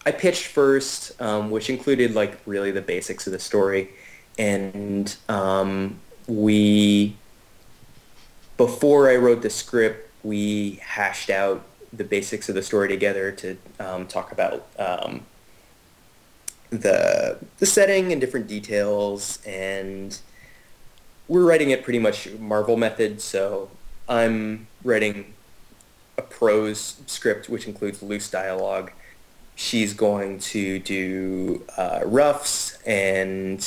I pitched first, um, which included like really the basics of the story, and um, we before I wrote the script, we hashed out the basics of the story together to um, talk about um, the the setting and different details, and we're writing it pretty much Marvel method. So I'm writing a prose script which includes loose dialogue. She's going to do uh, roughs, and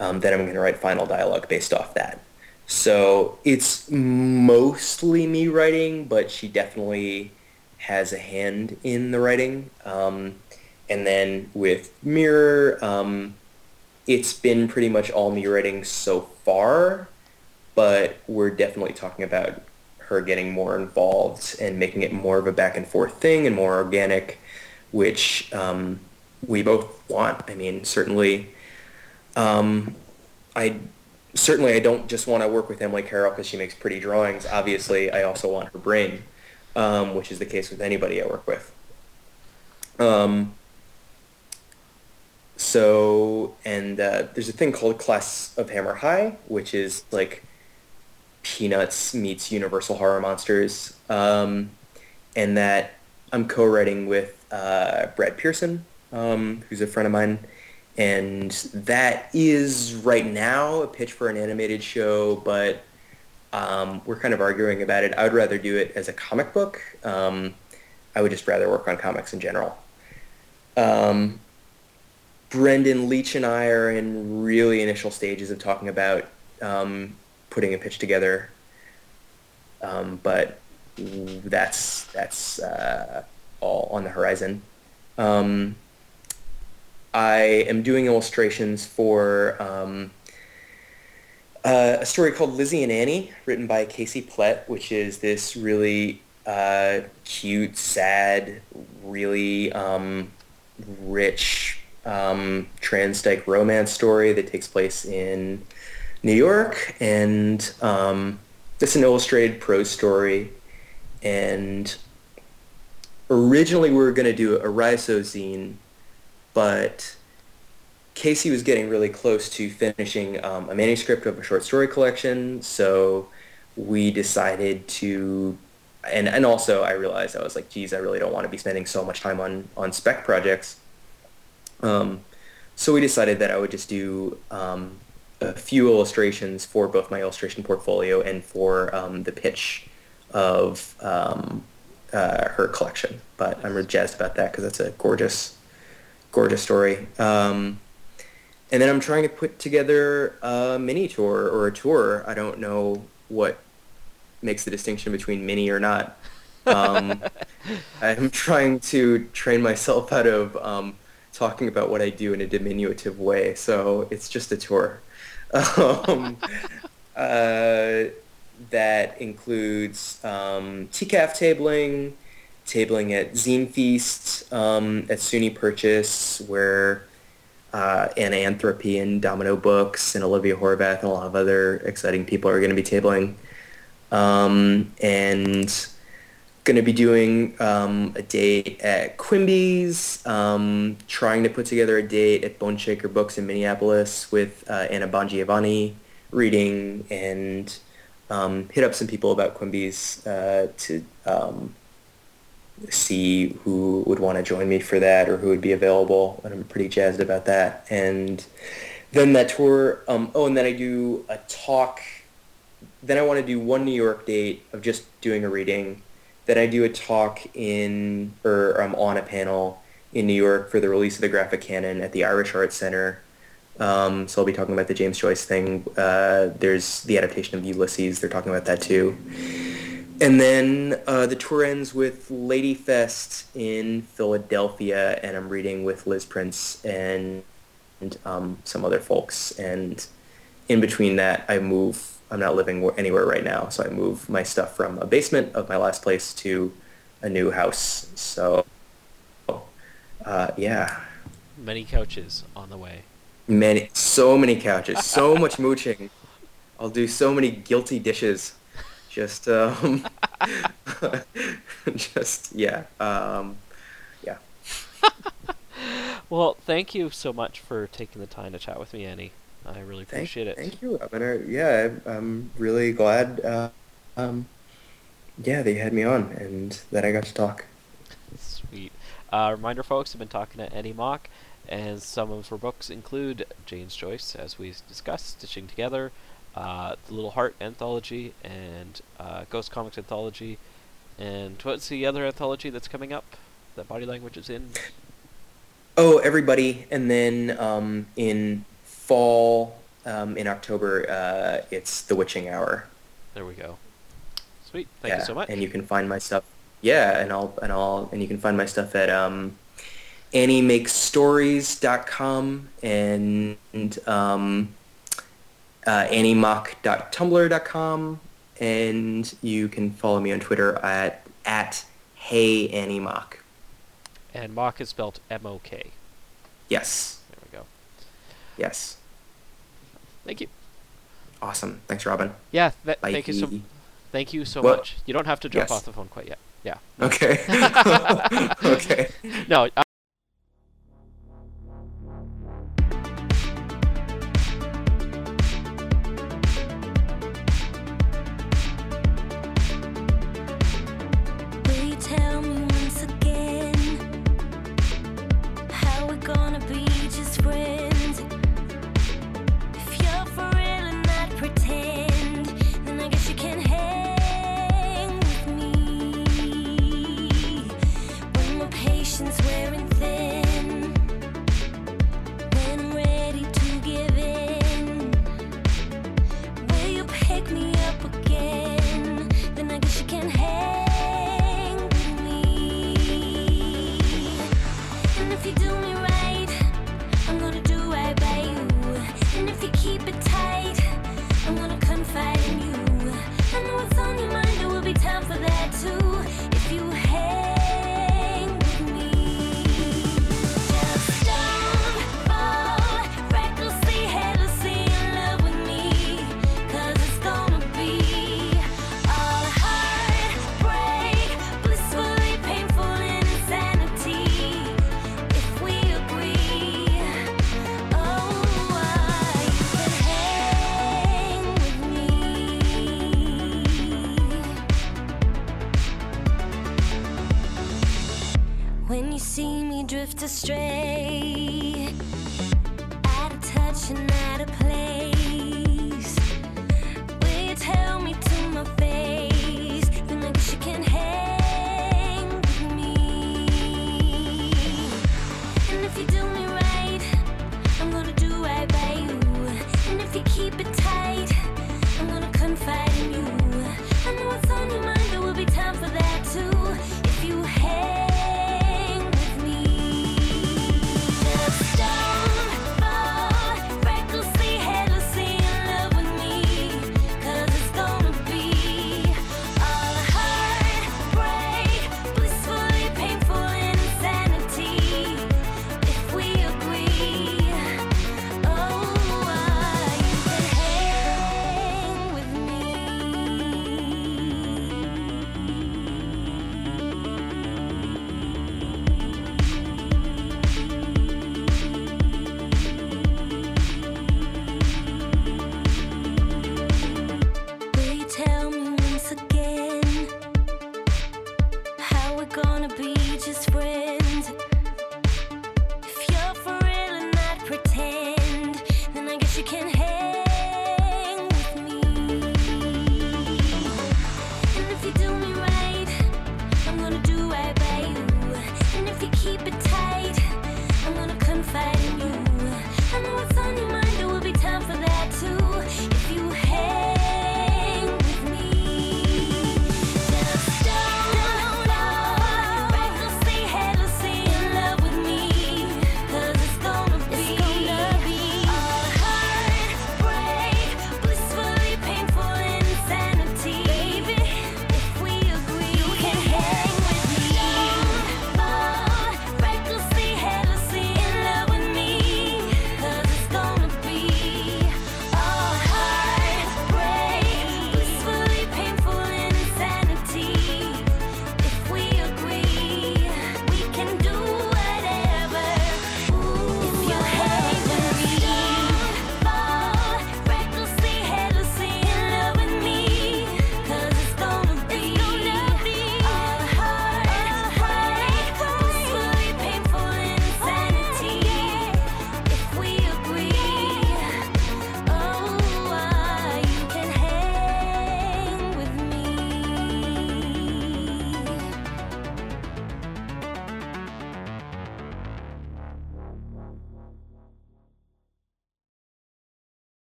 um, then I'm going to write final dialogue based off that. So it's mostly me writing, but she definitely has a hand in the writing. Um, and then with Mirror, um, it's been pretty much all me writing so far, but we're definitely talking about her getting more involved and making it more of a back and forth thing and more organic, which um, we both want. I mean, certainly, um, I certainly I don't just want to work with Emily Carroll because she makes pretty drawings. Obviously, I also want her brain, um, which is the case with anybody I work with. Um, so, and uh, there's a thing called Class of Hammer High, which is like Peanuts meets Universal Horror Monsters, um, and that I'm co-writing with uh, Brad Pearson, um, who's a friend of mine, and that is right now a pitch for an animated show, but um, we're kind of arguing about it. I would rather do it as a comic book. Um, I would just rather work on comics in general. Um, Brendan Leach and I are in really initial stages of talking about um, putting a pitch together, um, but that's that's uh, all on the horizon. Um, I am doing illustrations for um, uh, a story called Lizzie and Annie, written by Casey Plett, which is this really uh, cute, sad, really um, rich um, transdyke romance story that takes place in New York, and um, it's an illustrated prose story. And originally we were going to do a Riso zine, but Casey was getting really close to finishing um, a manuscript of a short story collection, so we decided to, and, and also I realized I was like, geez, I really don't want to be spending so much time on, on spec projects. Um, so we decided that I would just do um, a few illustrations for both my illustration portfolio and for um, the pitch of um, uh, her collection. But I'm really jazzed about that because that's a gorgeous, gorgeous story. Um, and then I'm trying to put together a mini tour or a tour. I don't know what makes the distinction between mini or not. Um, I'm trying to train myself out of um, talking about what I do in a diminutive way. So it's just a tour. Um, uh, that includes um, TCAF tabling, tabling at Zine Feast, um, at SUNY Purchase, where uh, Anna Anthropy and Domino Books and Olivia Horvath and a lot of other exciting people are going to be tabling. Um, and going to be doing um, a date at Quimby's, um, trying to put together a date at Boneshaker Books in Minneapolis with uh, Anna Bongiovanni reading and um, hit up some people about Quimby's uh, to um, see who would want to join me for that or who would be available. And I'm pretty jazzed about that. And then that tour, um, oh, and then I do a talk. Then I want to do one New York date of just doing a reading. Then I do a talk in, or I'm on a panel in New York for the release of the graphic canon at the Irish Arts Center. Um, so I'll be talking about the James Joyce thing. Uh, there's the adaptation of Ulysses. They're talking about that too. And then uh, the tour ends with Lady Fest in Philadelphia, and I'm reading with Liz Prince and, and um, some other folks. And in between that, I move. I'm not living anywhere right now, so I move my stuff from a basement of my last place to a new house. So, uh, yeah. Many couches on the way. Many, so many couches, so much mooching. I'll do so many guilty dishes just um, just yeah um, yeah well thank you so much for taking the time to chat with me annie I really Thank, appreciate it. Thank you. Uh, Yeah, I'm really glad. Uh, um, yeah, that you had me on and that I got to talk. Sweet. Uh, reminder, folks, I've been talking to Annie Mok, and some of her books include James Joyce, as we discussed, Stitching Together, uh, the Little Heart anthology, and uh, Ghost Comics anthology. And what's the other anthology that's coming up that Body Language is in? Oh, everybody, and then um, in fall, um, in October, uh, it's The Witching Hour. There we go. Sweet. Thank you so much. And you can find my stuff. Yeah, and I'll and I'll and you can find my stuff at um, AnnieMakesStories.com and um, uh, AnnieMok.tumblr.com, and you can follow me on Twitter at at Hey Annie Mok. And Mok is spelled M-O-K. Yes, There we go. Yes, Thank you. awesome. Thanks, Robin. Yeah, th- thank you so Thank you so Well, much. You don't have to jump yes. off the phone quite yet. Yeah. Okay. okay. No. Uh,